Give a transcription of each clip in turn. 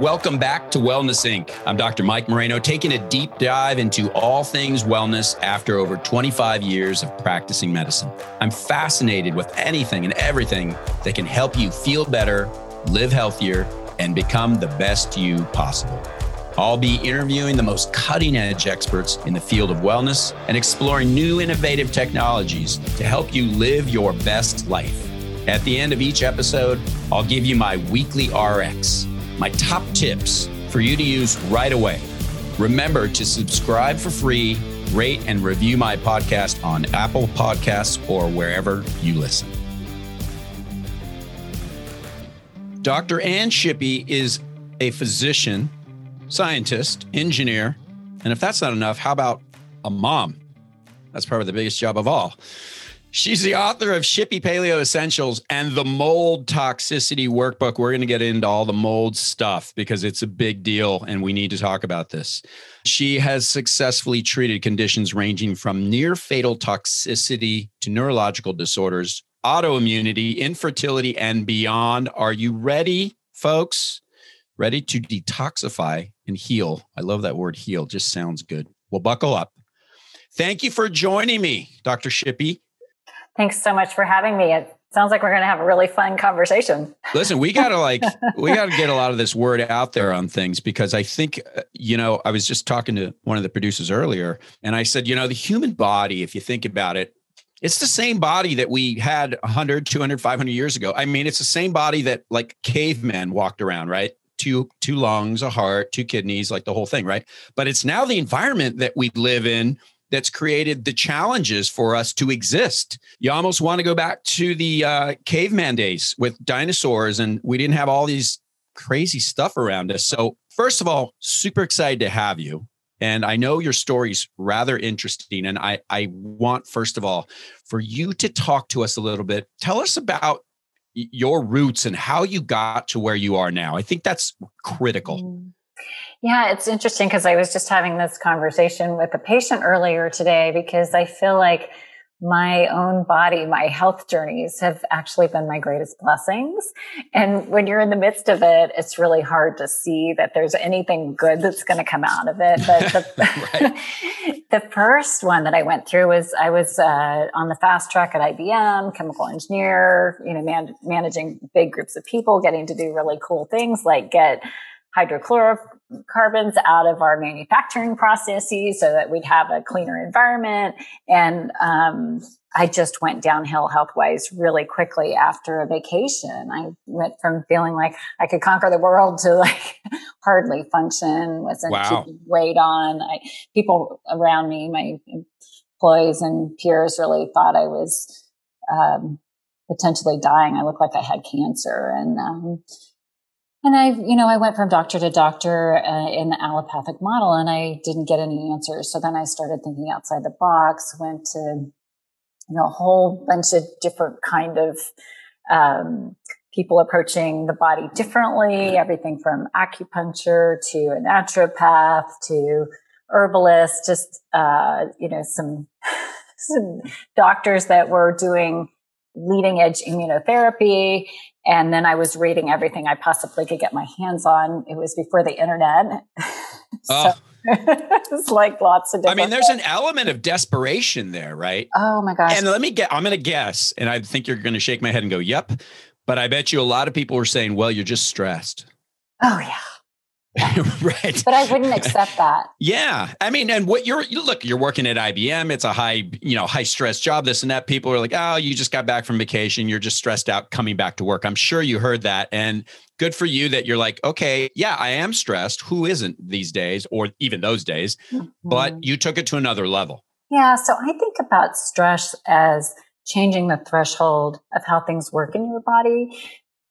Welcome back to Wellness Inc. I'm Dr. Mike Moreno, taking a deep dive into all things wellness after over 25 years of practicing medicine. I'm fascinated with anything and everything that can help you feel better, live healthier, and become the best you possible. I'll be interviewing the most cutting edge experts in the field of wellness and exploring new innovative technologies to help you live your best life. At the end of each episode, I'll give you my weekly RX my top tips for you to use right away. Remember to subscribe for free, rate and review my podcast on Apple Podcasts or wherever you listen. Dr. Ann Shippy is a physician, scientist, engineer, and if that's not enough, how about a mom? That's probably the biggest job of all. She's the author of Shippy Paleo Essentials and the Mold Toxicity Workbook. We're going to get into all the mold stuff because it's a big deal and we need to talk about this. She has successfully treated conditions ranging from near fatal toxicity to neurological disorders, autoimmunity, infertility, and beyond. Are you ready, folks? Ready to detoxify and heal? I love that word heal, just sounds good. Well, buckle up. Thank you for joining me, Dr. Shippy. Thanks so much for having me. It sounds like we're going to have a really fun conversation. Listen, we got to like, we got to get a lot of this word out there on things because I think, uh, you know, I was just talking to one of the producers earlier and I said, you know, the human body, if you think about it, it's the same body that we had 100, 200, 500 years ago. I mean, it's the same body that like cavemen walked around, right? Two, two lungs, a heart, two kidneys, like the whole thing, right? But it's now the environment that we live in that's created the challenges for us to exist. You almost want to go back to the uh, caveman days with dinosaurs, and we didn't have all these crazy stuff around us. So, first of all, super excited to have you. And I know your story's rather interesting. And I, I want, first of all, for you to talk to us a little bit. Tell us about your roots and how you got to where you are now. I think that's critical. Mm. Yeah, it's interesting because I was just having this conversation with a patient earlier today because I feel like my own body, my health journeys have actually been my greatest blessings. And when you're in the midst of it, it's really hard to see that there's anything good that's going to come out of it. But the, the first one that I went through was I was uh, on the fast track at IBM, chemical engineer, you know, man- managing big groups of people, getting to do really cool things like get hydrochlorocarbons out of our manufacturing processes so that we'd have a cleaner environment. And um, I just went downhill health wise really quickly after a vacation. I went from feeling like I could conquer the world to like hardly function, wasn't wow. on. I, people around me, my employees and peers really thought I was um, potentially dying. I looked like I had cancer. And um, and I, you know, I went from doctor to doctor uh, in the allopathic model and I didn't get any answers. So then I started thinking outside the box, went to, you know, a whole bunch of different kind of, um, people approaching the body differently, everything from acupuncture to a naturopath to herbalist, just, uh, you know, some, some doctors that were doing leading edge immunotherapy. And then I was reading everything I possibly could get my hands on. It was before the internet. so oh. it's like lots of I mean, there's things. an element of desperation there, right? Oh my gosh. And let me get, I'm going to guess, and I think you're going to shake my head and go, yep. But I bet you a lot of people were saying, well, you're just stressed. Oh, yeah. right. But I wouldn't accept that. Yeah. I mean, and what you're, you look, you're working at IBM. It's a high, you know, high stress job, this and that. People are like, oh, you just got back from vacation. You're just stressed out coming back to work. I'm sure you heard that. And good for you that you're like, okay, yeah, I am stressed. Who isn't these days or even those days? Mm-hmm. But you took it to another level. Yeah. So I think about stress as changing the threshold of how things work in your body.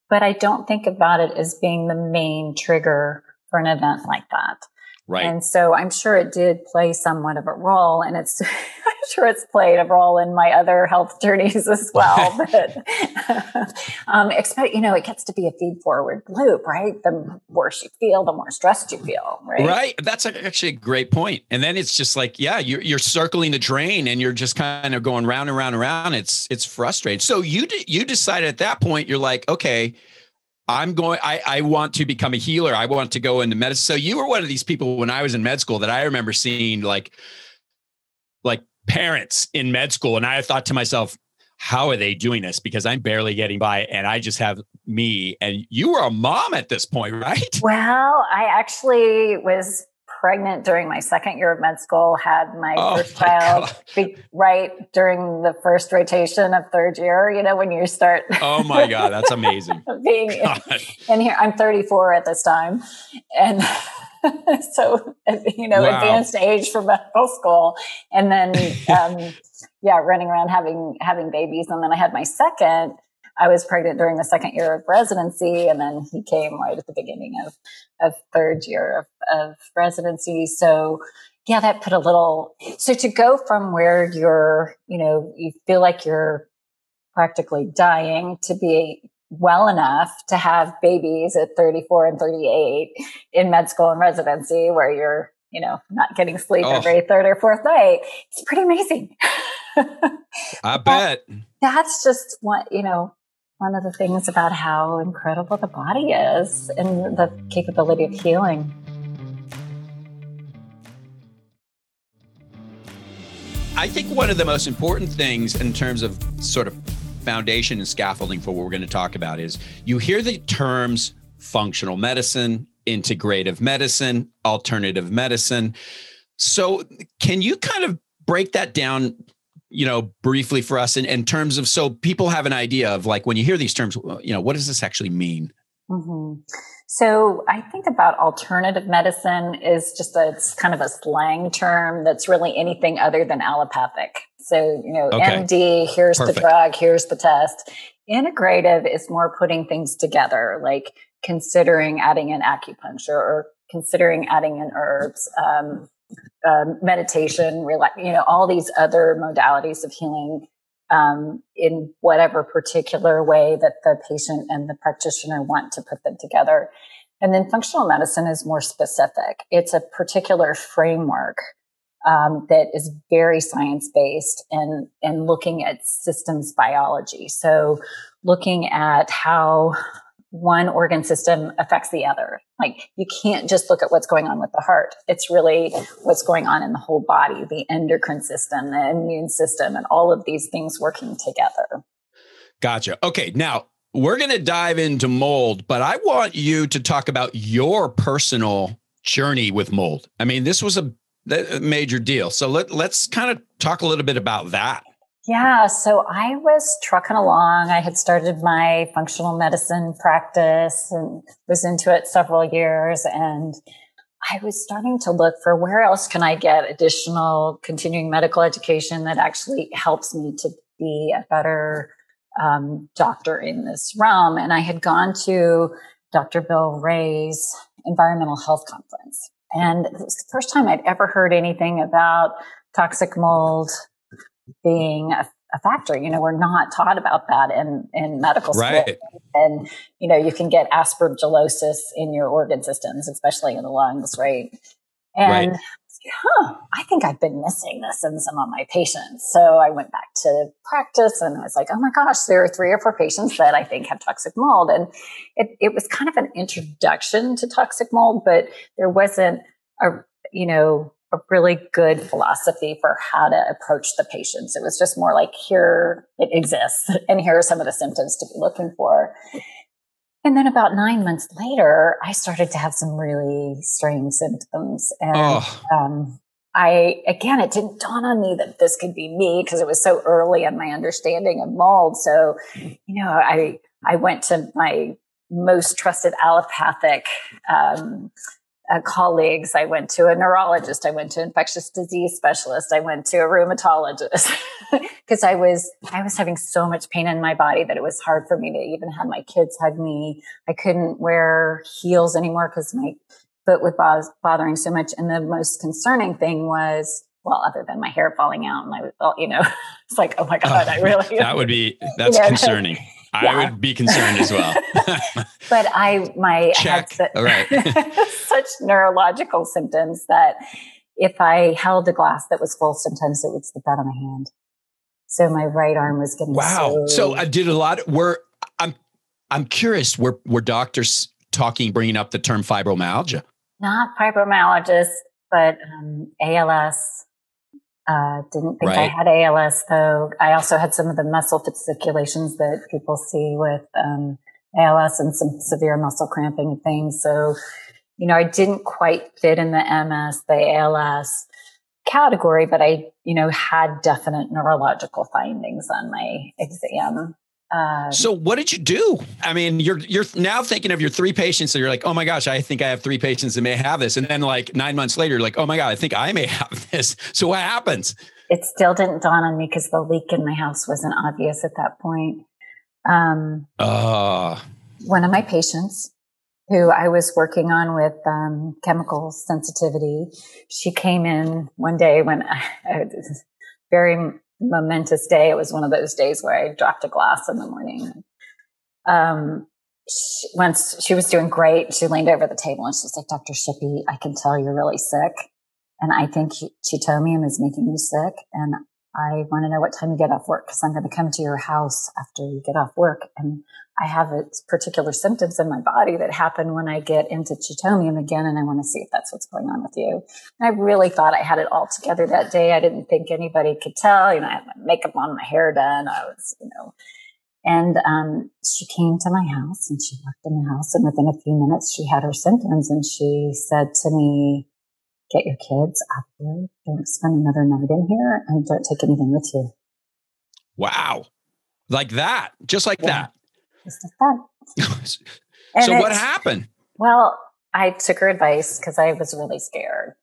But I don't think about it as being the main trigger for an event like that. Right. And so I'm sure it did play somewhat of a role and it's, I'm sure it's played a role in my other health journeys as well. but, um, expect, you know, it gets to be a feed forward loop, right? The worse you feel, the more stressed you feel, right? Right. That's actually a great point. And then it's just like, yeah, you're, you're circling the drain and you're just kind of going round and round and round. It's, it's frustrating. So you, you decided at that point, you're like, okay, I'm going, I, I want to become a healer. I want to go into medicine. So you were one of these people when I was in med school that I remember seeing like, like parents in med school. And I thought to myself, how are they doing this? Because I'm barely getting by and I just have me. And you were a mom at this point, right? Well, I actually was pregnant during my second year of med school, had my oh first my child be, right during the first rotation of third year, you know, when you start. Oh my God, that's amazing. being in, in, here, I'm 34 at this time. And so, you know, wow. advanced age for medical school. And then, um, yeah, running around having, having babies. And then I had my second I was pregnant during the second year of residency, and then he came right at the beginning of, of third year of, of residency. So, yeah, that put a little. So to go from where you're, you know, you feel like you're practically dying to be well enough to have babies at 34 and 38 in med school and residency where you're, you know, not getting sleep oh. every third or fourth night. It's pretty amazing. I bet. That's just what, you know, one of the things about how incredible the body is and the capability of healing. I think one of the most important things in terms of sort of foundation and scaffolding for what we're going to talk about is you hear the terms functional medicine, integrative medicine, alternative medicine. So, can you kind of break that down you know, briefly for us in, in terms of so people have an idea of like when you hear these terms, you know, what does this actually mean? Mm-hmm. So I think about alternative medicine is just a, it's kind of a slang term that's really anything other than allopathic. So, you know, okay. MD, here's Perfect. the drug, here's the test. Integrative is more putting things together, like considering adding an acupuncture or considering adding in herbs, um, um, meditation, you know, all these other modalities of healing um, in whatever particular way that the patient and the practitioner want to put them together. And then functional medicine is more specific. It's a particular framework um, that is very science based and and looking at systems biology. So looking at how one organ system affects the other. Like you can't just look at what's going on with the heart. It's really what's going on in the whole body, the endocrine system, the immune system, and all of these things working together. Gotcha. Okay. Now we're going to dive into mold, but I want you to talk about your personal journey with mold. I mean, this was a, major deal. So let, let's kind of talk a little bit about that. Yeah, so I was trucking along. I had started my functional medicine practice and was into it several years. And I was starting to look for where else can I get additional continuing medical education that actually helps me to be a better um, doctor in this realm. And I had gone to Dr. Bill Rea's environmental health conference. And it was the first time I'd ever heard anything about toxic mold, being a, a, factor. You know, we're not taught about that in, in medical school. Right. And, you know, you can get aspergillosis in your organ systems, especially in the lungs, right? And right. huh, I think I've been missing this in some of my patients. So I went back to practice and I was like, oh my gosh, there are three or four patients that I think have toxic mold. And it, it was kind of an introduction to toxic mold, but there wasn't a, you know, a really good philosophy for how to approach the patients. It was just more like, here it exists, and here are some of the symptoms to be looking for. And then about nine months later, I started to have some really strange symptoms. And oh. um, I, again, it didn't dawn on me that this could be me because it was so early in my understanding of mold. So, you know, I, I went to my most trusted allopathic um, uh, colleagues. I went to a neurologist. I went to infectious disease specialist. I went to a rheumatologist because I was I was having so much pain in my body that it was hard for me to even have my kids hug me. I couldn't wear heels anymore because my foot was bothering so much. And the most concerning thing was well, other than my hair falling out, and I was, you know, it's like, oh my god, I really that would be that's you know, concerning. Yeah. I would be concerned as well. but I, my, Check. Had All right. such neurological symptoms that if I held a glass that was full, sometimes it would slip out of my hand. So my right arm was getting wow. So, so I did a lot. Of, were I'm I'm curious, were, were doctors talking, bringing up the term fibromyalgia? Not fibromyalgia, but um, ALS. Uh, didn't think right. I had ALS though. I also had some of the muscle fasciculations that people see with um, ALS and some severe muscle cramping and things. So, you know, I didn't quite fit in the MS, the ALS category, but I, you know, had definite neurological findings on my exam. Uh, so what did you do? I mean, you're you're now thinking of your three patients, and you're like, oh my gosh, I think I have three patients that may have this, and then like nine months later, you're like, oh my god, I think I may have this. So what happens? It still didn't dawn on me because the leak in my house wasn't obvious at that point. Um, uh. One of my patients, who I was working on with um, chemical sensitivity, she came in one day when I, I very momentous day. It was one of those days where I dropped a glass in the morning. Um, she, once she was doing great, she leaned over the table and she's like, Dr. Shippy, I can tell you're really sick. And I think chaetomium is making you sick. And I want to know what time you get off work because I'm going to come to your house after you get off work. And I have particular symptoms in my body that happen when I get into chaetomium again. And I want to see if that's what's going on with you. And I really thought I had it all together that day. I didn't think anybody could tell. You know, I had my makeup on, my hair done. I was, you know, and um, she came to my house and she walked in the house. And within a few minutes, she had her symptoms. And she said to me, get your kids out here. Don't spend another night in here and don't take anything with you. Wow. Like that. Just like yeah. that. Just like that. so what happened? Well, I took her advice because I was really scared.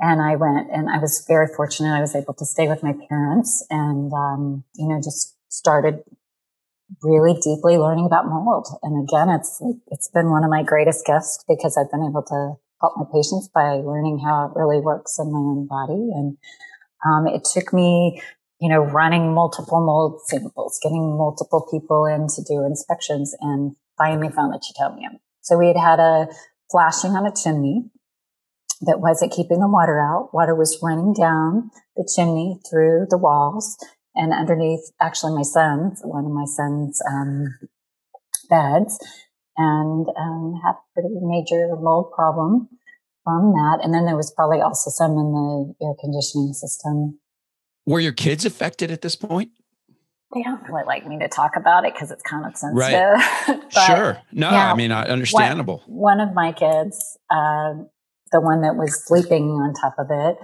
And I went and I was very fortunate. I was able to stay with my parents and, um, you know, just started really deeply learning about mold. And again, it's, it's been one of my greatest gifts because I've been able to help my patients by learning how it really works in my own body. And um, it took me, you know, running multiple mold samples, getting multiple people in to do inspections, and finally found the chaetomium. So we had had a flashing on a chimney that wasn't keeping the water out. Water was running down the chimney through the walls and underneath, actually, my son's, one of my son's um, beds and um, had a pretty major mold problem from that. And then there was probably also some in the air conditioning system. Were your kids affected at this point? They don't really like me to talk about it because it's kind of sensitive. Right. sure. No, yeah, I mean, understandable. One, one of my kids, uh, the one that was sleeping on top of it,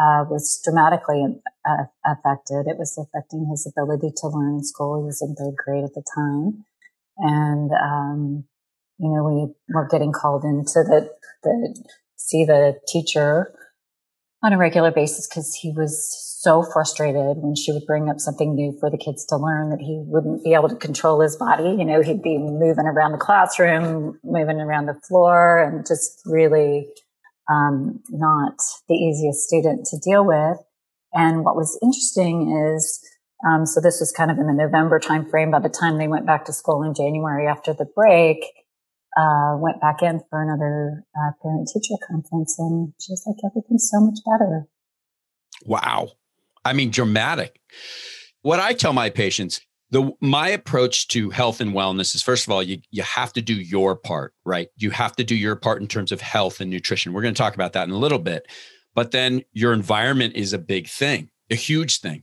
uh, was dramatically uh, affected. It was affecting his ability to learn in school. He was in third grade at the time. And um, you know, we were getting called in to the, the see the teacher on a regular basis because he was so frustrated when she would bring up something new for the kids to learn that he wouldn't be able to control his body. You know, he'd be moving around the classroom, moving around the floor, and just really um, not the easiest student to deal with. And what was interesting is, um, so this was kind of in the November timeframe. By the time they went back to school in January after the break, uh, went back in for another uh, parent teacher conference and she was like, everything's so much better. Wow. I mean, dramatic. What I tell my patients, the my approach to health and wellness is first of all, you you have to do your part, right? You have to do your part in terms of health and nutrition. We're going to talk about that in a little bit. But then your environment is a big thing a huge thing.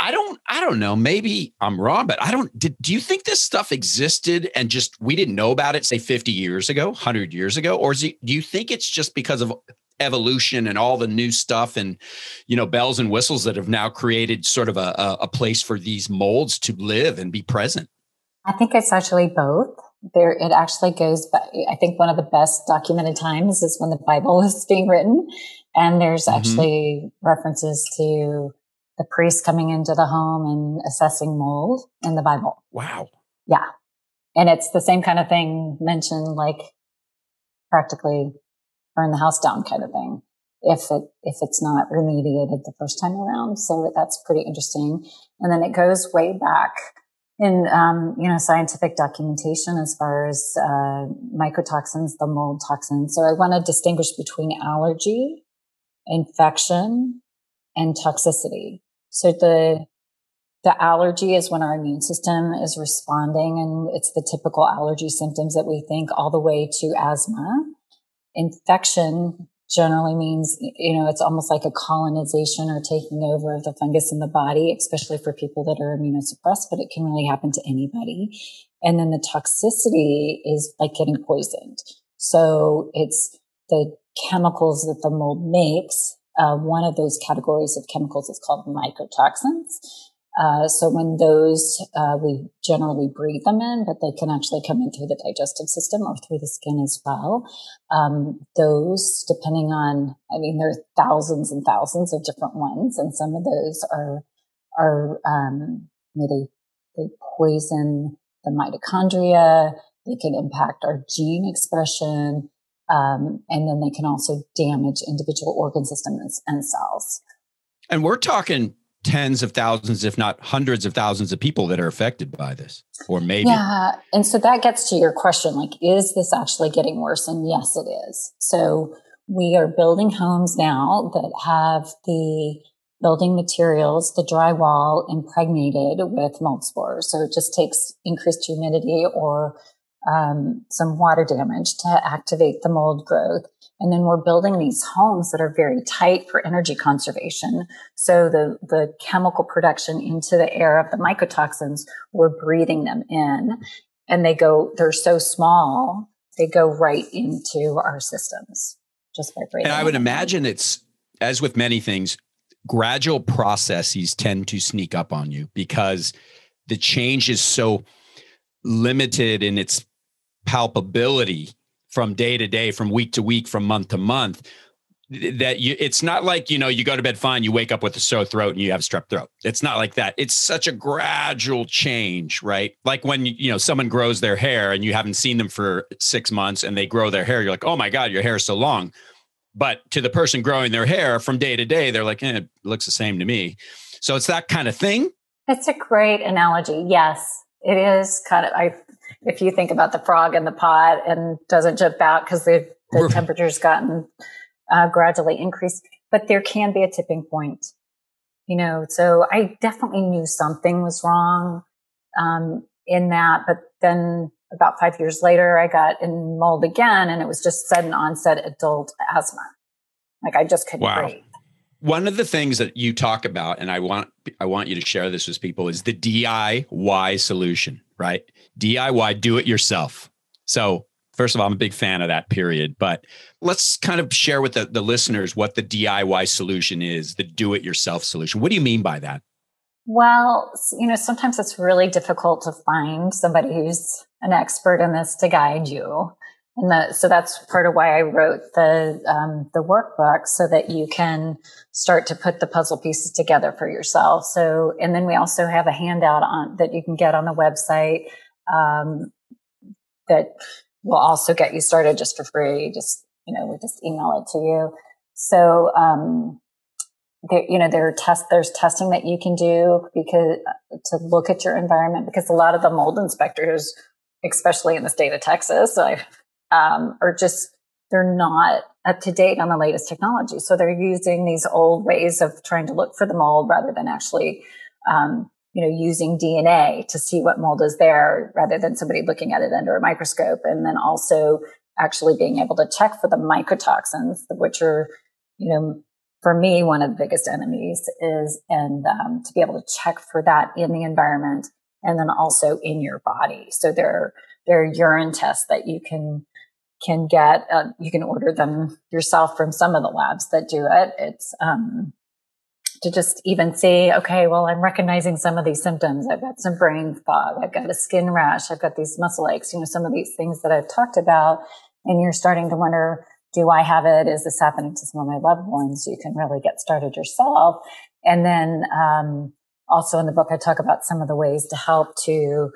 I don't, I don't know. Maybe I'm wrong, but I don't. Did, do you think this stuff existed and just we didn't know about it, say 50 years ago, 100 years ago, or is it, do you think it's just because of evolution and all the new stuff and you know bells and whistles that have now created sort of a, a place for these molds to live and be present? I think it's actually both. There, it actually goes back. I think one of the best documented times is when the Bible is being written, and there's mm-hmm. actually references to the priest coming into the home and assessing mold in the Bible. Wow. Yeah. And it's the same kind of thing mentioned like practically burn the house down kind of thing if it if it's not remediated the first time around. So that's pretty interesting. And then it goes way back in um, you know scientific documentation as far as uh, mycotoxins, the mold toxins. So I want to distinguish between allergy, infection, and toxicity. So the the allergy is when our immune system is responding and it's the typical allergy symptoms that we think all the way to asthma. Infection generally means, you know, it's almost like a colonization or taking over of the fungus in the body, especially for people that are immunosuppressed, but it can really happen to anybody. And then the toxicity is like getting poisoned. So it's the chemicals that the mold makes. Uh, one of those categories of chemicals is called mycotoxins. Uh, so when those, uh, we generally breathe them in, but they can actually come in through the digestive system or through the skin as well. Um, those, depending on, I mean, there are thousands and thousands of different ones, and some of those are are um, they they poison the mitochondria. They can impact our gene expression, um, and then they can also damage individual organ systems and cells. And we're talking tens of thousands, if not hundreds of thousands of people that are affected by this, or maybe. Yeah. And so that gets to your question like, is this actually getting worse? And yes, it is. So we are building homes now that have the building materials, the drywall impregnated with mold spores. So it just takes increased humidity or um, some water damage to activate the mold growth. And then we're building these homes that are very tight for energy conservation. So the, the chemical production into the air of the mycotoxins, we're breathing them in and they go, they're so small, they go right into our systems just by breathing. And I would imagine it's, as with many things, gradual processes tend to sneak up on you because the change is so limited in its palpability from day to day, from week to week, from month to month. That you, it's not like you know you go to bed fine, you wake up with a sore throat and you have strep throat. It's not like that. It's such a gradual change, right? Like when you know someone grows their hair and you haven't seen them for six months and they grow their hair, you're like, oh my god, your hair is so long. But to the person growing their hair from day to day, they're like, eh, it looks the same to me. So it's that kind of thing. It's a great analogy. Yes, it is kind of. I if you think about the frog in the pot and doesn't jump out because the, the temperature's gotten uh, gradually increased. But there can be a tipping point, you know. So I definitely knew something was wrong um, in that. But then about five years later, I got in mold again, and it was just sudden onset adult asthma. Like I just couldn't wow. breathe. One of the things that you talk about, and I want I want you to share this with people, is the DIY solution, right? DIY, do it yourself. So, first of all, I'm a big fan of that period, but let's kind of share with the, the listeners what the DIY solution is, the do it yourself solution. What do you mean by that? Well, you know, sometimes it's really difficult to find somebody who's an expert in this to guide you. And the, so that's part of why I wrote the um, the workbook so that you can start to put the puzzle pieces together for yourself. So, and then we also have a handout on that you can get on the website um, that will also get you started just for free. Just, you know, we just email it to you. So, um, there, you know, there are test, there's testing that you can do because to look at your environment because a lot of the mold inspectors, especially in the state of Texas, I, um, are just, they're not up to date on the latest technology. So they're using these old ways of trying to look for the mold rather than actually, um, you know, using DNA to see what mold is there rather than somebody looking at it under a microscope. And then also actually being able to check for the mycotoxins, which are, you know, for me, one of the biggest enemies is, and um, to be able to check for that in the environment and then also in your body. So there, there are urine tests that you can can get. Uh, you can order them yourself from some of the labs that do it. It's um, to just even say, okay, well, I'm recognizing some of these symptoms. I've got some brain fog. I've got a skin rash. I've got these muscle aches, you know, some of these things that I've talked about. And you're starting to wonder, do I have it? Is this happening to some of my loved ones? You can really get started yourself. And then, um, also in the book, I talk about some of the ways to help to,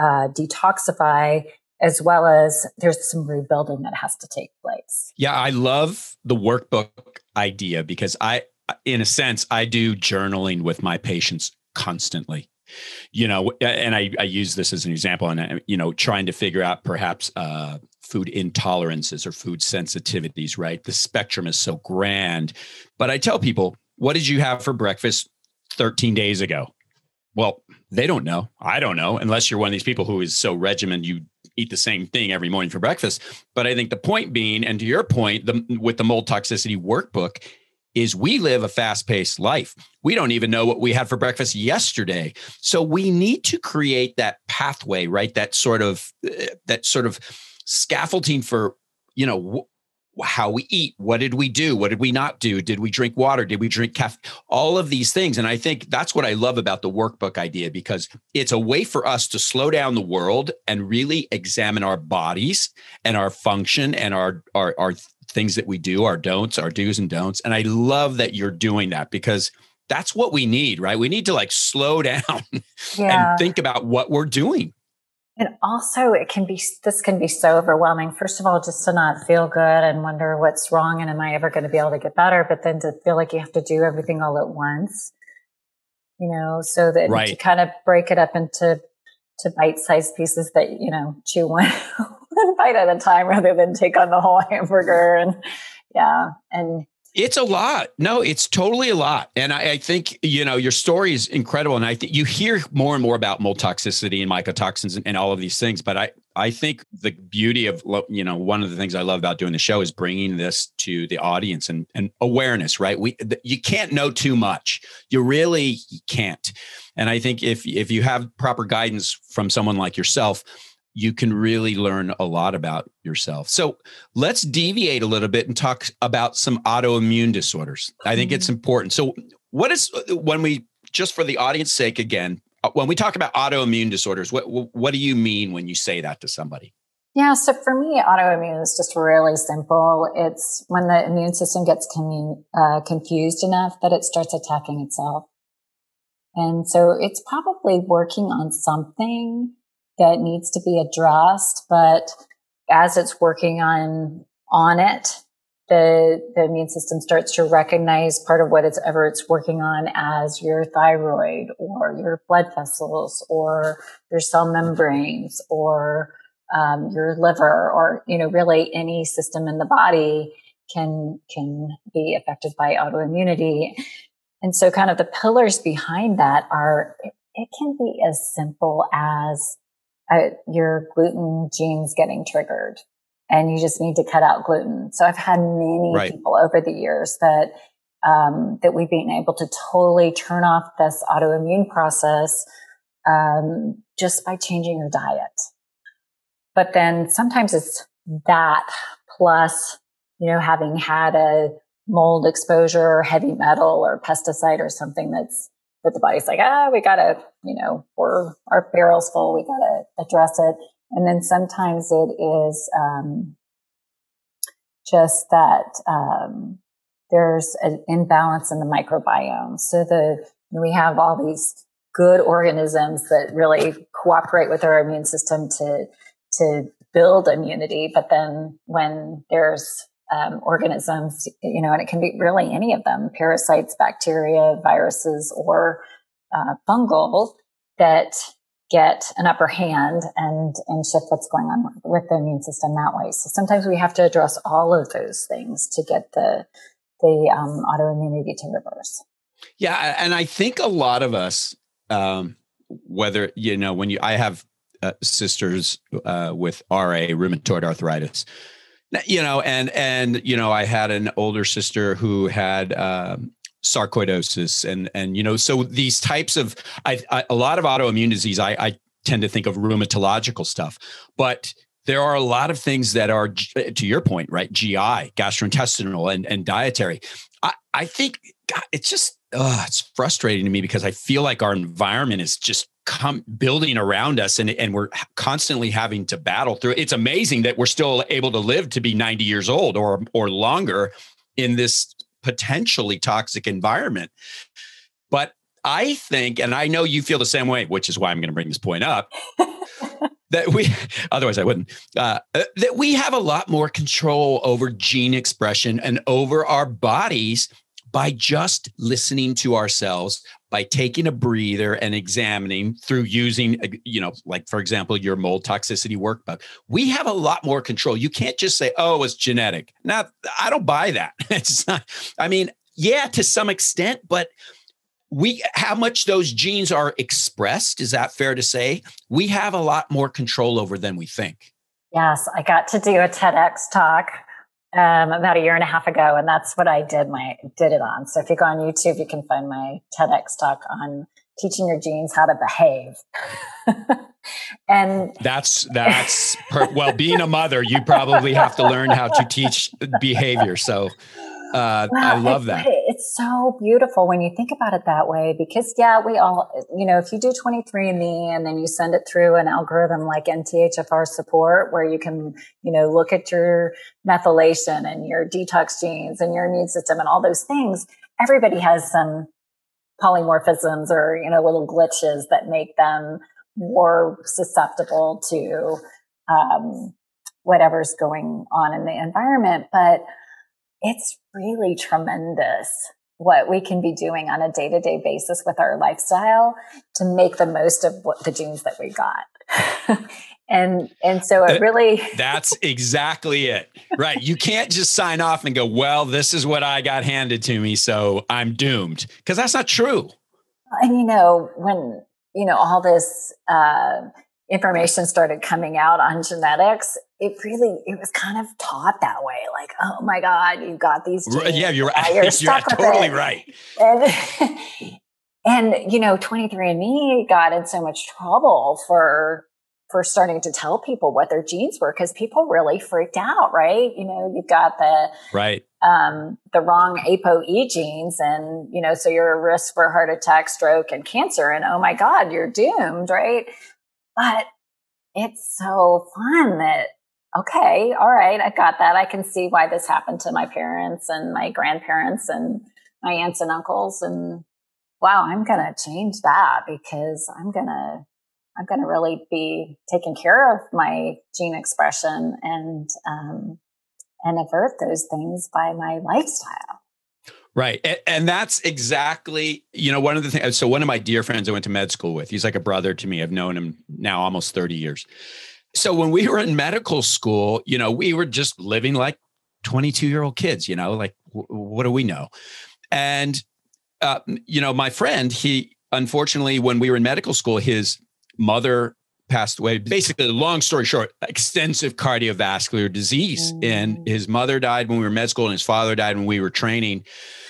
uh, detoxify as well as there's some rebuilding that has to take place. Yeah, I love the workbook idea because I in a sense, I do journaling with my patients constantly. You know, and I, I use this as an example, and uh, you know, trying to figure out perhaps uh, food intolerances or food sensitivities. Right, the spectrum is so grand. But I tell people, what did you have for breakfast 13 days ago? well, they don't know. I don't know, unless you're one of these people who is so regimented you eat the same thing every morning for breakfast. But I think the point being, and to your point, the, with the mold toxicity workbook, is we live a fast paced life. We don't even know what we had for breakfast yesterday. So we need to create that pathway, right? That sort of, uh, that sort of scaffolding for, you know, how we eat what did we do what did we not do did we drink water did we drink caffeine all of these things. And i think that's what i love about the workbook idea because it's a way for us to slow down the world and really examine our bodies and our function and our our, our things that we do our don'ts our do's and don'ts. And i love that you're doing that because that's what we need right? We need to like slow down yeah. and think about what we're doing and also, it can be, this can be so overwhelming. First of all, just to not feel good and wonder what's wrong and am I ever going to be able to get better? But then to feel like you have to do everything all at once, you know, so that right. to kind of break it up into to bite-sized pieces that you know chew one, one bite at a time rather than take on the whole hamburger and yeah and it's a lot. No, it's totally a lot. And I, I, think, you know, your story is incredible. And I think you hear more and more about mold toxicity and mycotoxins and, and, all of these things. But I, I think the beauty of, you know, one of the things I love about doing the show is bringing this to the audience and, and awareness, right? We, you can't know too much. You really can't. And I think if, if you have proper guidance from someone like yourself, you can really learn a lot about yourself. So let's deviate a little bit and talk about some autoimmune disorders. I think it's mm-hmm. important. So, what is when we just for the audience sake again, uh, when we talk about autoimmune disorders, what what do you mean when you say that to somebody? Yeah, so for me, autoimmune is just really simple. It's when the immune system gets commun- uh, confused enough that it starts attacking itself. And so it's probably working on something that needs to be addressed. But as it's working on, on it, the, the immune system starts to recognize part of what it's ever it's working on as your thyroid or your blood vessels or your cell membranes or um, your liver or you know really any system in the body can can be affected by autoimmunity and so kind of the pillars behind that are it, it can be as simple as uh, your gluten genes getting triggered and you just need to cut out gluten. So I've had many right. people over the years that, um, that we've been able to totally turn off this autoimmune process, um, just by changing your diet. But then sometimes it's that plus, you know, having had a mold exposure or heavy metal or pesticide or something that's but the body's like, ah, we gotta, you know, we're our barrel's full, we gotta address it. And then sometimes it is um, just that um, there's an imbalance in the microbiome. So the we have all these good organisms that really cooperate with our immune system to to build immunity, but then when there's um, organisms, you know, and it can be really any of them, parasites, bacteria, viruses, or uh, fungal that get an upper hand and and shift what's going on with the immune system that way. So sometimes we have to address all of those things to get the the um, autoimmunity to reverse. Yeah, and I think a lot of us, um, whether you know, when you, I have uh, sisters uh, with RA, rheumatoid arthritis you know and and you know i had an older sister who had um, sarcoidosis and and you know so these types of I, I, a lot of autoimmune disease I, I tend to think of rheumatological stuff but there are a lot of things that are to your point right gi gastrointestinal and and dietary. I i think God, it's just uh, it's frustrating to me because i feel like our environment is just come building around us and, and we're constantly having to battle through it's amazing that we're still able to live to be 90 years old or or longer in this potentially toxic environment. But i think and i know you feel the same way which is why i'm going to bring this point up that we otherwise i wouldn't uh, uh, that we have a lot more control over gene expression and over our bodies by just listening to ourselves by taking a breather and examining through using uh, you know like for example your mold toxicity workbook. We have a lot more control. You can't just say oh it's genetic. Now i don't buy that. It's not i mean yeah to some extent but we how much those genes are expressed is that fair to say? We have a lot more control over than we think. Yes i got to do a tedx talk um, about a year and a half ago and that's what i did my did it on. So if you go on youtube you can find my tedx talk on teaching your genes how to behave. And that's that's per, well being a mother you probably have to learn how to teach behavior. So uh, well, I love that. It's so beautiful when you think about it that way because, yeah, we all, you know, if you do 23andMe and then you send it through an algorithm like MTHFR support where you can, you know, look at your methylation and your detox genes and your immune system and all those things, everybody has some polymorphisms or, you know, little glitches that make them more susceptible to um, whatever's going on in the environment. But it's really tremendous what we can be doing on a day to day basis with our lifestyle to make the most of what the genes that we got. and and so it really That's exactly it. Right. You can't just sign off and go, "Well, this is what I got handed to me, so I'm doomed." Cuz that's not true. And you know, when you know all this uh information started coming out on genetics, it really it was kind of taught that way. Like, oh my God, you got these genes. Yeah, you're right. You're, you're totally it. right. And, and you know, 23andMe got in so much trouble for for starting to tell people what their genes were because people really freaked out, right? You know, you've got the right um, the wrong ApoE genes, and you know, so you're a risk for heart attack, stroke, and cancer. And oh my God, you're doomed, right? But it's so fun that, okay, all right, I got that. I can see why this happened to my parents and my grandparents and my aunts and uncles. And wow, I'm going to change that because I'm going to, I'm going to really be taking care of my gene expression and, um, and avert those things by my lifestyle. Right. And, and, that's exactly, you know, one of the things. So, one of my dear friends I went to med school with, he's like a brother to me. I've known him now almost 30 years. So, when we were in medical school, you know, we were just living like 22 year old kids, you know, like w- what do we know? And, uh, you know, my friend, he unfortunately, when we were in medical school, his mother passed away. Basically, long story short, extensive cardiovascular disease. Mm. And his mother died when we were in med school, and his father died when we were training.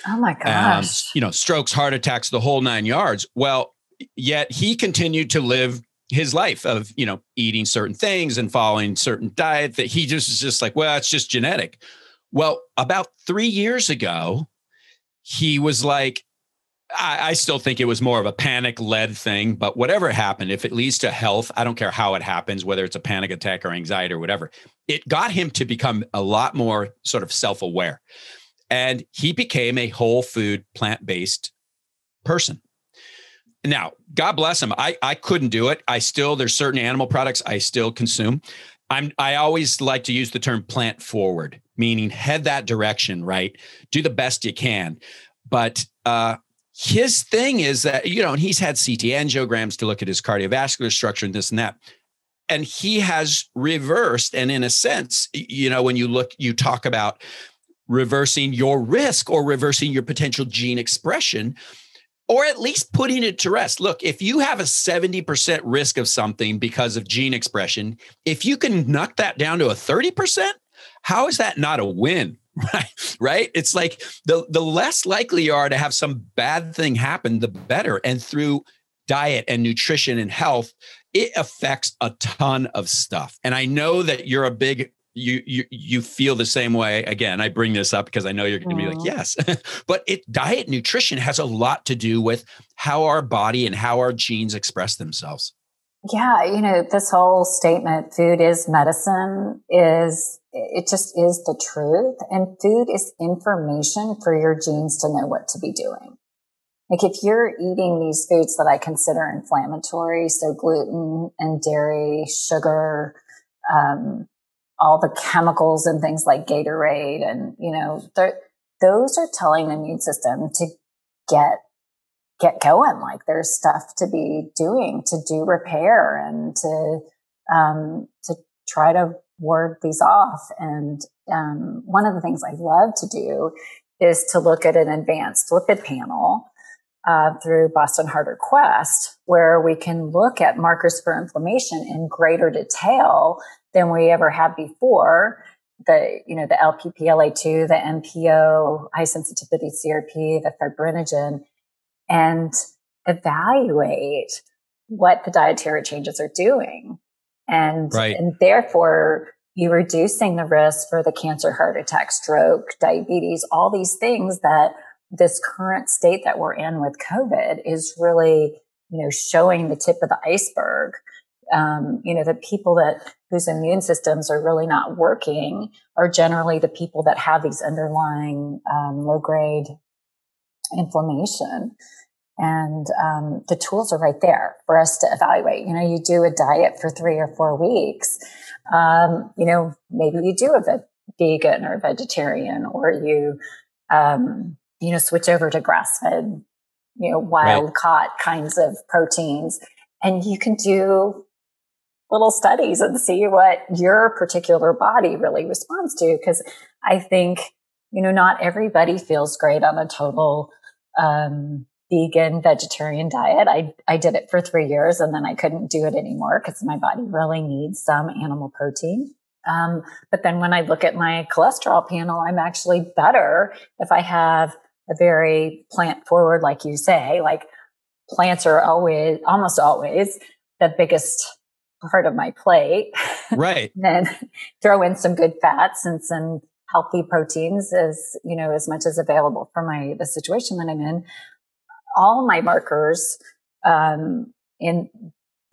Oh my um, gosh. Um, you know, strokes, heart attacks, the whole nine yards. Well, yet he continued to live his life of, you know, eating certain things and following certain diet that he just is just like, well, it's just genetic. Well, about three years ago, he was like, I, I still think it was more of a panic led thing, but whatever happened, if it leads to health, I don't care how it happens, whether it's a panic attack or anxiety or whatever, it got him to become a lot more sort of self aware. And he became a whole food, plant based person. Now, God bless him. I, I couldn't do it. I still, there's certain animal products I still consume. I'm, I always like to use the term plant forward, meaning head that direction, right? Do the best you can. But uh, his thing is that, you know, and he's had CT angiograms to look at his cardiovascular structure and this and that. And he has reversed. And in a sense, you know, when you look, you talk about reversing your risk or reversing your potential gene expression, or at least putting it to rest. Look, if you have a 70% risk of something because of gene expression, if you can knock that down to a 30%, how is that not a win? right right it's like the the less likely you are to have some bad thing happen the better and through diet and nutrition and health it affects a ton of stuff and i know that you're a big you you you feel the same way again i bring this up because i know you're going to be like yes but it diet nutrition has a lot to do with how our body and how our genes express themselves yeah you know this whole statement food is medicine is it just is the truth. And food is information for your genes to know what to be doing. Like if you're eating these foods that I consider inflammatory, so gluten and dairy, sugar, um, all the chemicals and things like Gatorade, and you know, those are telling the immune system to get get going. Like there's stuff to be doing to do repair and to um, to try to ward these off. And um, one of the things I love to do is to look at an advanced lipid panel uh, through Boston Heart Quest, where we can look at markers for inflammation in greater detail than we ever have before. The, you know, the Lp-PLA2, the MPO, high sensitivity CRP, the fibrinogen, and evaluate what the dietary changes are doing. And, right. and therefore you're reducing the risk for the cancer, heart attack, stroke, diabetes, all these things that this current state that we're in with COVID is really, you know, showing the tip of the iceberg. Um, you know, the people that whose immune systems are really not working are generally the people that have these underlying um, low grade inflammation. And um, the tools are right there for us to evaluate. You know, you do a diet for three or four weeks. Um, you know, maybe you do a vegan or vegetarian, or you, um, you know, switch over to grass fed, you know, wild right. caught kinds of proteins. And you can do little studies and see what your particular body really responds to. Cause I think, you know, not everybody feels great on a total, um, vegan vegetarian diet. I, I did it for three years and then I couldn't do it anymore because my body really needs some animal protein. Um, but then when I look at my cholesterol panel, I'm actually better if I have a very plant forward, like you say, like plants are always, almost always the biggest part of my plate. Right. then throw in some good fats and some healthy proteins as, you know, as much as available for my, the situation that I'm in all my markers um, in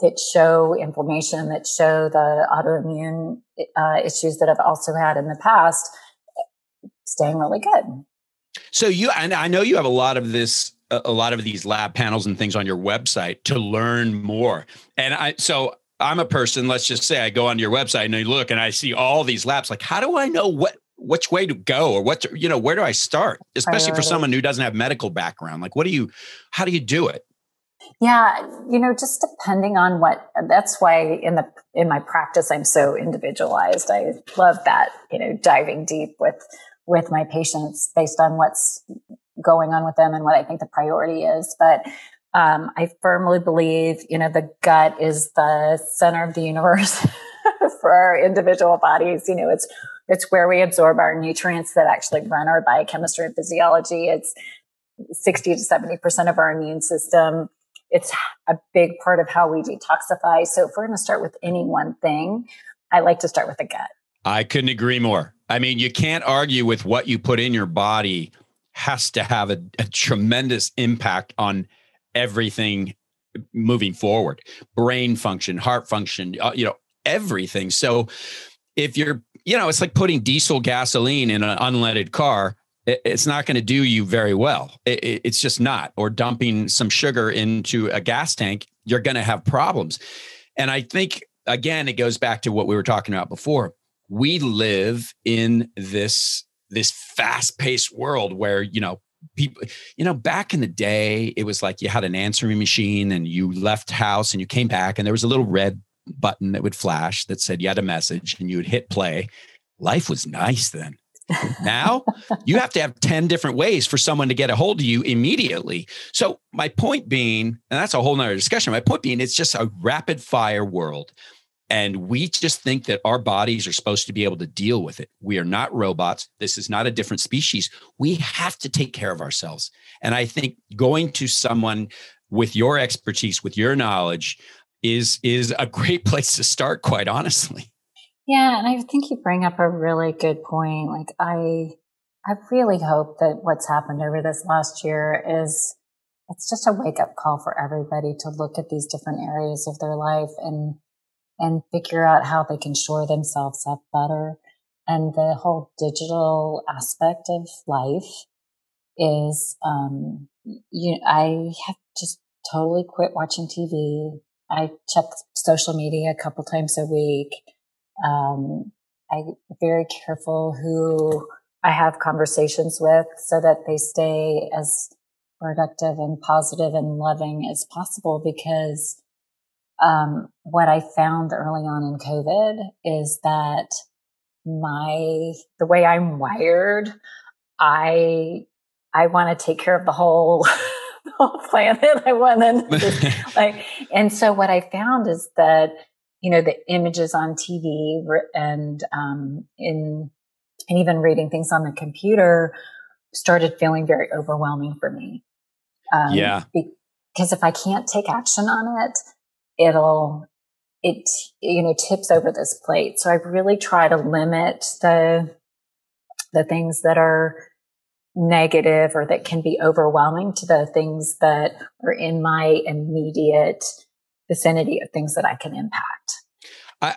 that show inflammation, that show the autoimmune uh, issues that I've also had in the past, staying really good. So you, and I know you have a lot of this, a lot of these lab panels and things on your website to learn more. And I, so I'm a person. Let's just say I go onto your website and I look and I see all these labs. Like, how do I know what which way to go or what to, you know where do i start especially for someone who doesn't have medical background like what do you how do you do it yeah you know just depending on what that's why in the in my practice i'm so individualized i love that you know diving deep with with my patients based on what's going on with them and what i think the priority is but um, i firmly believe you know the gut is the center of the universe for our individual bodies you know it's it's where we absorb our nutrients that actually run our biochemistry and physiology. It's 60 to 70% of our immune system. It's a big part of how we detoxify. So if we're going to start with any one thing, I like to start with the gut. I couldn't agree more. I mean, you can't argue with what you put in your body has to have a, a tremendous impact on everything moving forward brain function heart function uh, you know everything so if you're you know, it's like putting diesel gasoline in an unleaded car. It's not going to do you very well. It's just not. Or dumping some sugar into a gas tank, you're going to have problems. And I think, again, it goes back to what we were talking about before. We live in this this fast-paced world where you know people you know back in the day it was like you had an answering machine and you left house and you came back and there was a little red button that would flash that said you had a message and you would hit play. Life was nice then. now you have to have 10 different ways for someone to get a hold of you immediately. So, my point being, and that's a whole nother discussion, my point being, it's just a rapid fire world. And we just think that our bodies are supposed to be able to deal with it. We are not robots. This is not a different species. We have to take care of ourselves. And I think going to someone with your expertise, with your knowledge, is is a great place to start quite honestly yeah and i think you bring up a really good point like i i really hope that what's happened over this last year is it's just a wake up call for everybody to look at these different areas of their life and and figure out how they can shore themselves up better and the whole digital aspect of life is um you i have just totally quit watching tv I check social media a couple times a week. Um, I'm very careful who I have conversations with so that they stay as productive and positive and loving as possible because um, what I found early on in COVID is that my the way I'm wired, I I want to take care of the whole the whole planet. I want to like, and so what I found is that you know the images on TV and um, in and even reading things on the computer started feeling very overwhelming for me. Um, yeah, because if I can't take action on it, it'll it you know tips over this plate. So I really try to limit the the things that are negative or that can be overwhelming to the things that are in my immediate vicinity of things that I can impact. I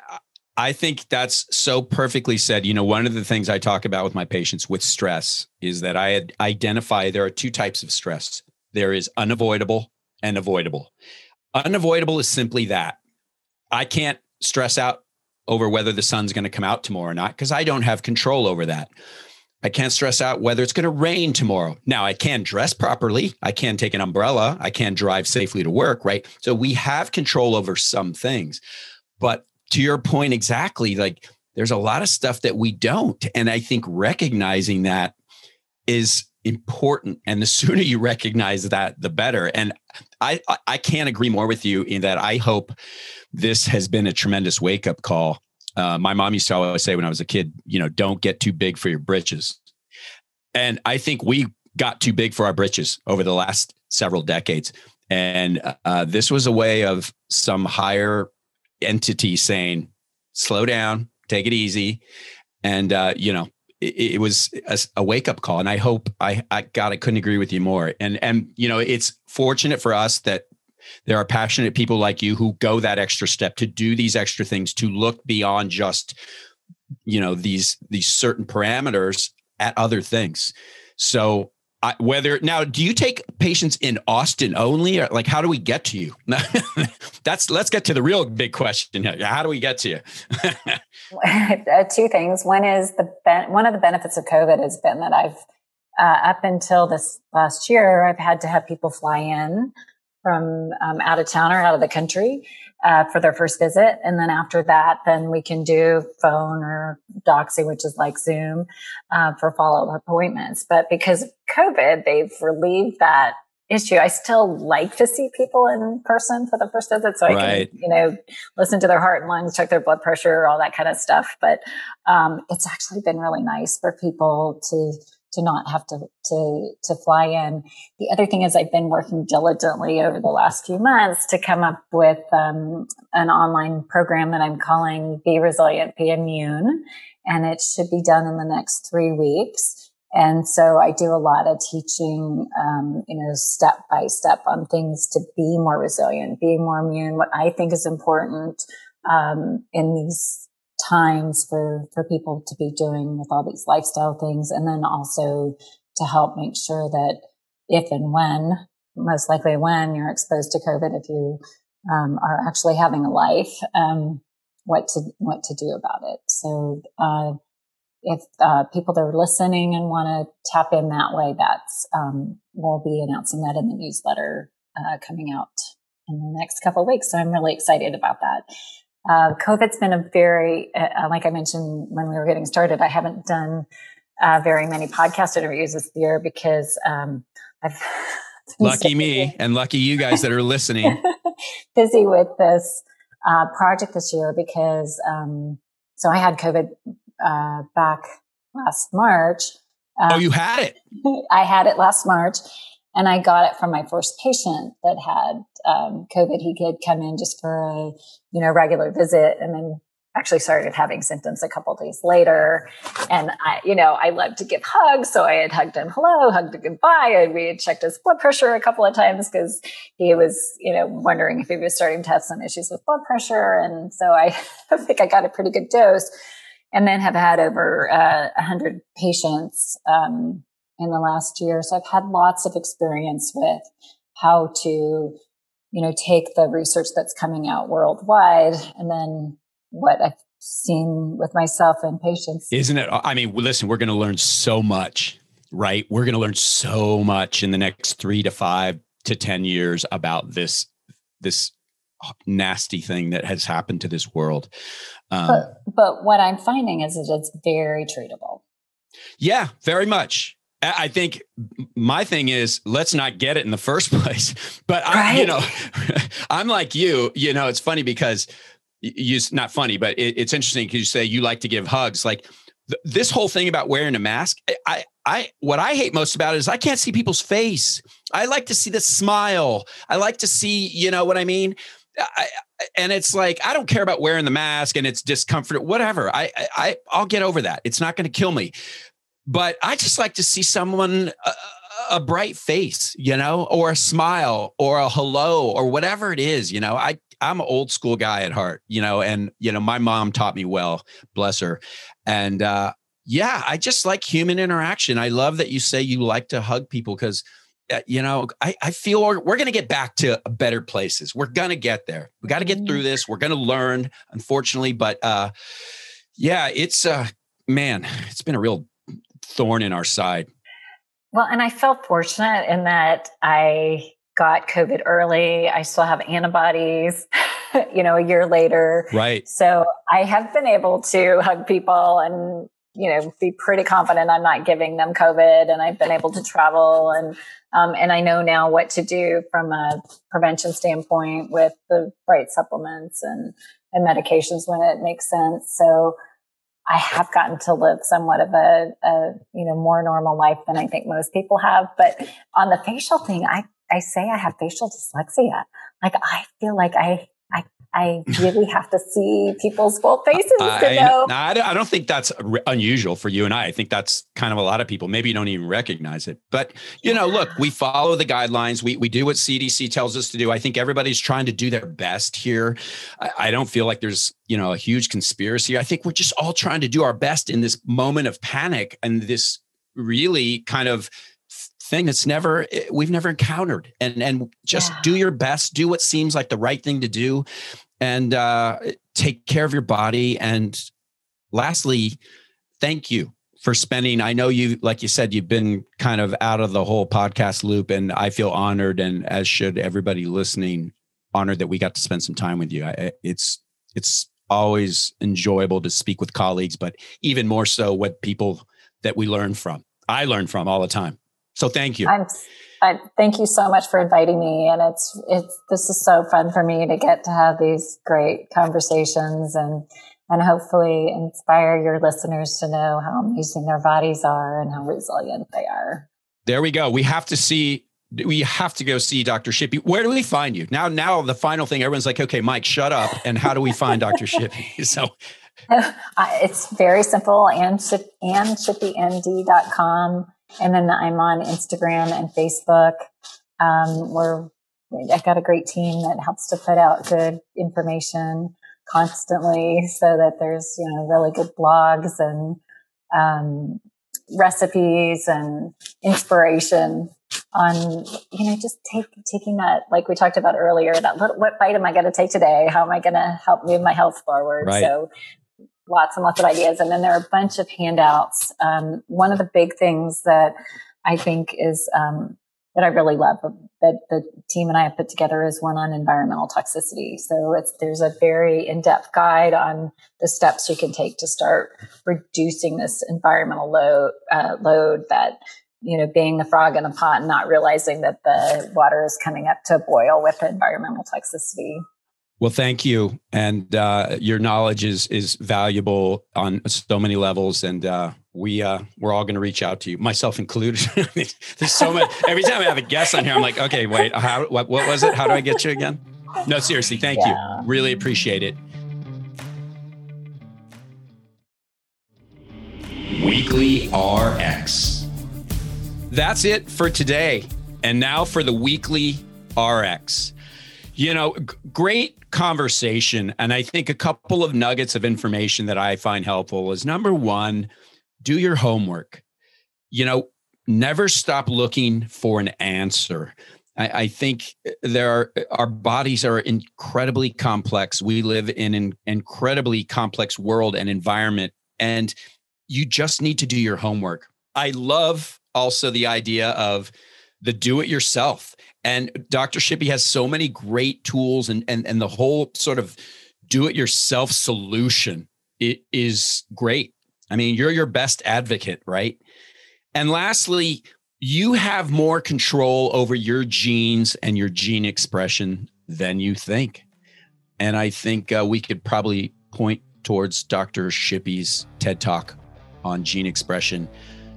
I think that's so perfectly said. You know, one of the things I talk about with my patients with stress is that I identify there are two types of stress. There is unavoidable and avoidable. Unavoidable is simply that. I can't stress out over whether the sun's going to come out tomorrow or not because I don't have control over that. I can't stress out whether it's going to rain tomorrow. Now, I can dress properly. I can take an umbrella. I can drive safely to work, right? So we have control over some things. But to your point exactly, like there's a lot of stuff that we don't. And I think recognizing that is important. And the sooner you recognize that, the better. And I, I can't agree more with you in that I hope this has been a tremendous wake up call uh, my mom used to always say when I was a kid, you know, don't get too big for your britches. And I think we got too big for our britches over the last several decades. And uh, this was a way of some higher entity saying, slow down, take it easy. And, uh, you know, it, it was a, a wake up call. And I hope I, I, God, I couldn't agree with you more. And, and, you know, it's fortunate for us that there are passionate people like you who go that extra step to do these extra things to look beyond just you know these these certain parameters at other things so I, whether now do you take patients in austin only or like how do we get to you? That's let's get to the real big question how do we get to you? Uh, two things. One is the ben- one of the benefits of covid has been that i've uh, up until this last year i've had to have people fly in from um, out of town or out of the country uh, for their first visit. And then after that, then we can do phone or doxy, which is like Zoom uh, for follow up appointments. But because of COVID, they've relieved that issue. I still like to see people in person for the first visit so I right. can, you know, listen to their heart and lungs, check their blood pressure, all that kind of stuff. But um, it's actually been really nice for people to to not have to to to fly in. The other thing is I've been working diligently over the last few months to come up with um, an online program that I'm calling Be Resilient, Be Immune, and it should be done in the next three weeks. And so I do a lot of teaching, um, you know, step by step on things to be more resilient, being more immune. What I think is important um, in these times for, for people to be doing with all these lifestyle things. And then also to help make sure that if and when, most likely when you're exposed to COVID, if you um, are actually having a life, um, what to, what to do about it. So, uh, if uh, people that are listening and want to tap in that way, that's um, we'll be announcing that in the newsletter uh, coming out in the next couple weeks. So I'm really excited about that. Uh, COVID's been a very, uh, like I mentioned when we were getting started, I haven't done uh, very many podcast interviews this year because um, I've lucky me and lucky you guys that are listening busy with this uh, project this year because um, so I had COVID uh, back last March. Um, oh, you had it. I had it last March, and I got it from my first patient that had um, COVID. He could come in just for a, you know, regular visit and then actually started having symptoms a couple days later. And I, you know, I love to give hugs. So I had hugged him hello, hugged him goodbye. And we had checked his blood pressure a couple of times because he was, you know, wondering if he was starting to have some issues with blood pressure. And so I, I think I got a pretty good dose and then have had over uh, 100 patients um, in the last year. So I've had lots of experience with how to, you know, take the research that's coming out worldwide and then what I've seen with myself and patients. Isn't it? I mean, listen, we're going to learn so much, right? We're going to learn so much in the next three to five to 10 years about this, this nasty thing that has happened to this world. Um, but, but what I'm finding is that it's very treatable. Yeah, very much I think my thing is let's not get it in the first place. But I, right. you know, I'm like you. You know, it's funny because you not funny, but it, it's interesting because you say you like to give hugs. Like th- this whole thing about wearing a mask, I, I, what I hate most about it is I can't see people's face. I like to see the smile. I like to see, you know what I mean. I, and it's like I don't care about wearing the mask and it's discomfort, whatever. I, I, I'll get over that. It's not going to kill me but I just like to see someone a, a, bright face, you know, or a smile or a hello or whatever it is, you know. I I'm an old school guy at heart, you know, and you know my mom taught me well, bless her. And uh yeah, I just like human interaction. I love that you say you like to hug people because uh, you know, I, I feel we're, we're going to get back to better places. We're going to get there. We got to get through this. We're going to learn, unfortunately, but uh, yeah, it's uh, man, it's been a real thorn in our side. Well, and I felt fortunate in that I got COVID early. I still have antibodies, you know, a year later. Right. So I have been able to hug people and, you know, be pretty confident I'm not giving them COVID and I've been able to travel and, um, and I know now what to do from a prevention standpoint with the right supplements and, and medications when it makes sense. So, I have gotten to live somewhat of a, a, you know, more normal life than I think most people have. But on the facial thing, I, I say I have facial dyslexia. Like I feel like I I really have to see people's full faces to know. I, I don't think that's unusual for you and I. I think that's kind of a lot of people. Maybe you don't even recognize it. But you know, look, we follow the guidelines. We we do what CDC tells us to do. I think everybody's trying to do their best here. I, I don't feel like there's you know a huge conspiracy. I think we're just all trying to do our best in this moment of panic and this really kind of thing. That's never we've never encountered. And and just yeah. do your best. Do what seems like the right thing to do. And uh, take care of your body. And lastly thank you for spending i know you like you said you've been kind of out of the whole podcast loop and i feel honored and as should everybody listening honored that we got to spend some time with you. I, it's it's always enjoyable to speak with colleagues but even more so what people that we learn from. I learn from all the time so thank you. I'm, I, thank you so much for inviting me. And it's, it's, this is so fun for me to get to have these great conversations and, and hopefully inspire your listeners to know how amazing their bodies are and how resilient they are. There we go. We have to see we have to go see Dr. Shippy. Where do we find you? Now, now the final thing, everyone's like, okay, Mike, shut up. And how do we find Dr. Shippy? So it's very simple and, and shippymd.com. And then I'm on Instagram and Facebook. Um, we're, I've got a great team that helps to put out good information constantly so that there's, you know, really good blogs and, um, recipes and inspiration on, you know, just take, taking that, like we talked about earlier, that little, what bite am I going to take today? How am I going to help move my health forward? Right. So lots and lots of ideas. And then there are a bunch of handouts. Um, one of the big things that I think is, um, that I really love that the team and I have put together is one on environmental toxicity. So it's, there's a very in-depth guide on the steps you can take to start reducing this environmental load, uh, load that, you know, being the frog in the pot and not realizing that the water is coming up to boil with environmental toxicity. Well, thank you, and uh, your knowledge is is valuable on so many levels, and uh, we uh, we're all going to reach out to you, myself included. There's so much. Every time I have a guest on here, I'm like, okay, wait, how, what, what was it? How do I get you again? No, seriously, thank yeah. you. Really appreciate it. Weekly RX. That's it for today, and now for the weekly RX. You know, g- great conversation. And I think a couple of nuggets of information that I find helpful is number one, do your homework. You know, never stop looking for an answer. I, I think uh, there are uh, our bodies are incredibly complex. We live in an incredibly complex world and environment, and you just need to do your homework. I love also the idea of the do it yourself and Dr. Shippy has so many great tools and and and the whole sort of do it yourself solution it is great. I mean, you're your best advocate, right? And lastly, you have more control over your genes and your gene expression than you think. And I think uh, we could probably point towards Dr. Shippy's TED Talk on gene expression.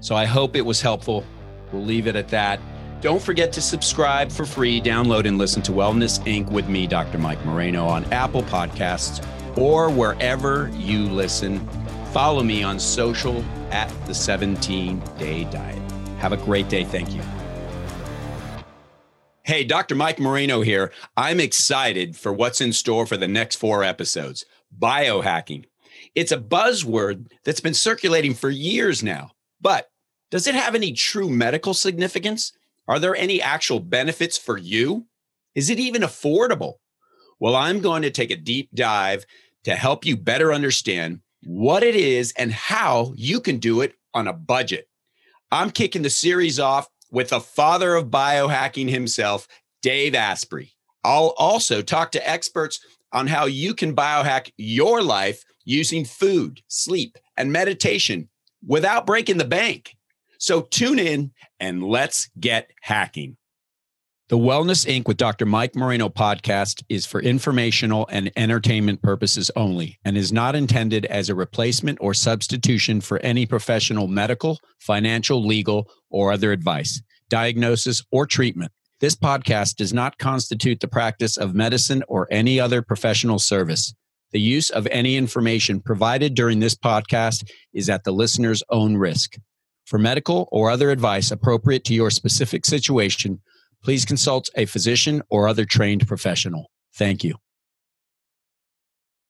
So I hope it was helpful. We'll leave it at that. Don't forget to subscribe for free, download and listen to Wellness Inc. with me, Dr. Mike Moreno, on Apple Podcasts or wherever you listen. Follow me on social at the 17 Day Diet. Have a great day. Thank you. Hey, Dr. Mike Moreno here. I'm excited for what's in store for the next four episodes biohacking. It's a buzzword that's been circulating for years now, but does it have any true medical significance? Are there any actual benefits for you? Is it even affordable? Well, I'm going to take a deep dive to help you better understand what it is and how you can do it on a budget. I'm kicking the series off with the father of biohacking himself, Dave Asprey. I'll also talk to experts on how you can biohack your life using food, sleep, and meditation without breaking the bank. So tune in and let's get hacking. The Wellness Inc. with Dr. Mike Moreno podcast is for informational and entertainment purposes only and is not intended as a replacement or substitution for any professional medical, financial, legal, or other advice, diagnosis, or treatment. This podcast does not constitute the practice of medicine or any other professional service. The use of any information provided during this podcast is at the listener's own risk. For medical or other advice appropriate to your specific situation, please consult a physician or other trained professional. Thank you.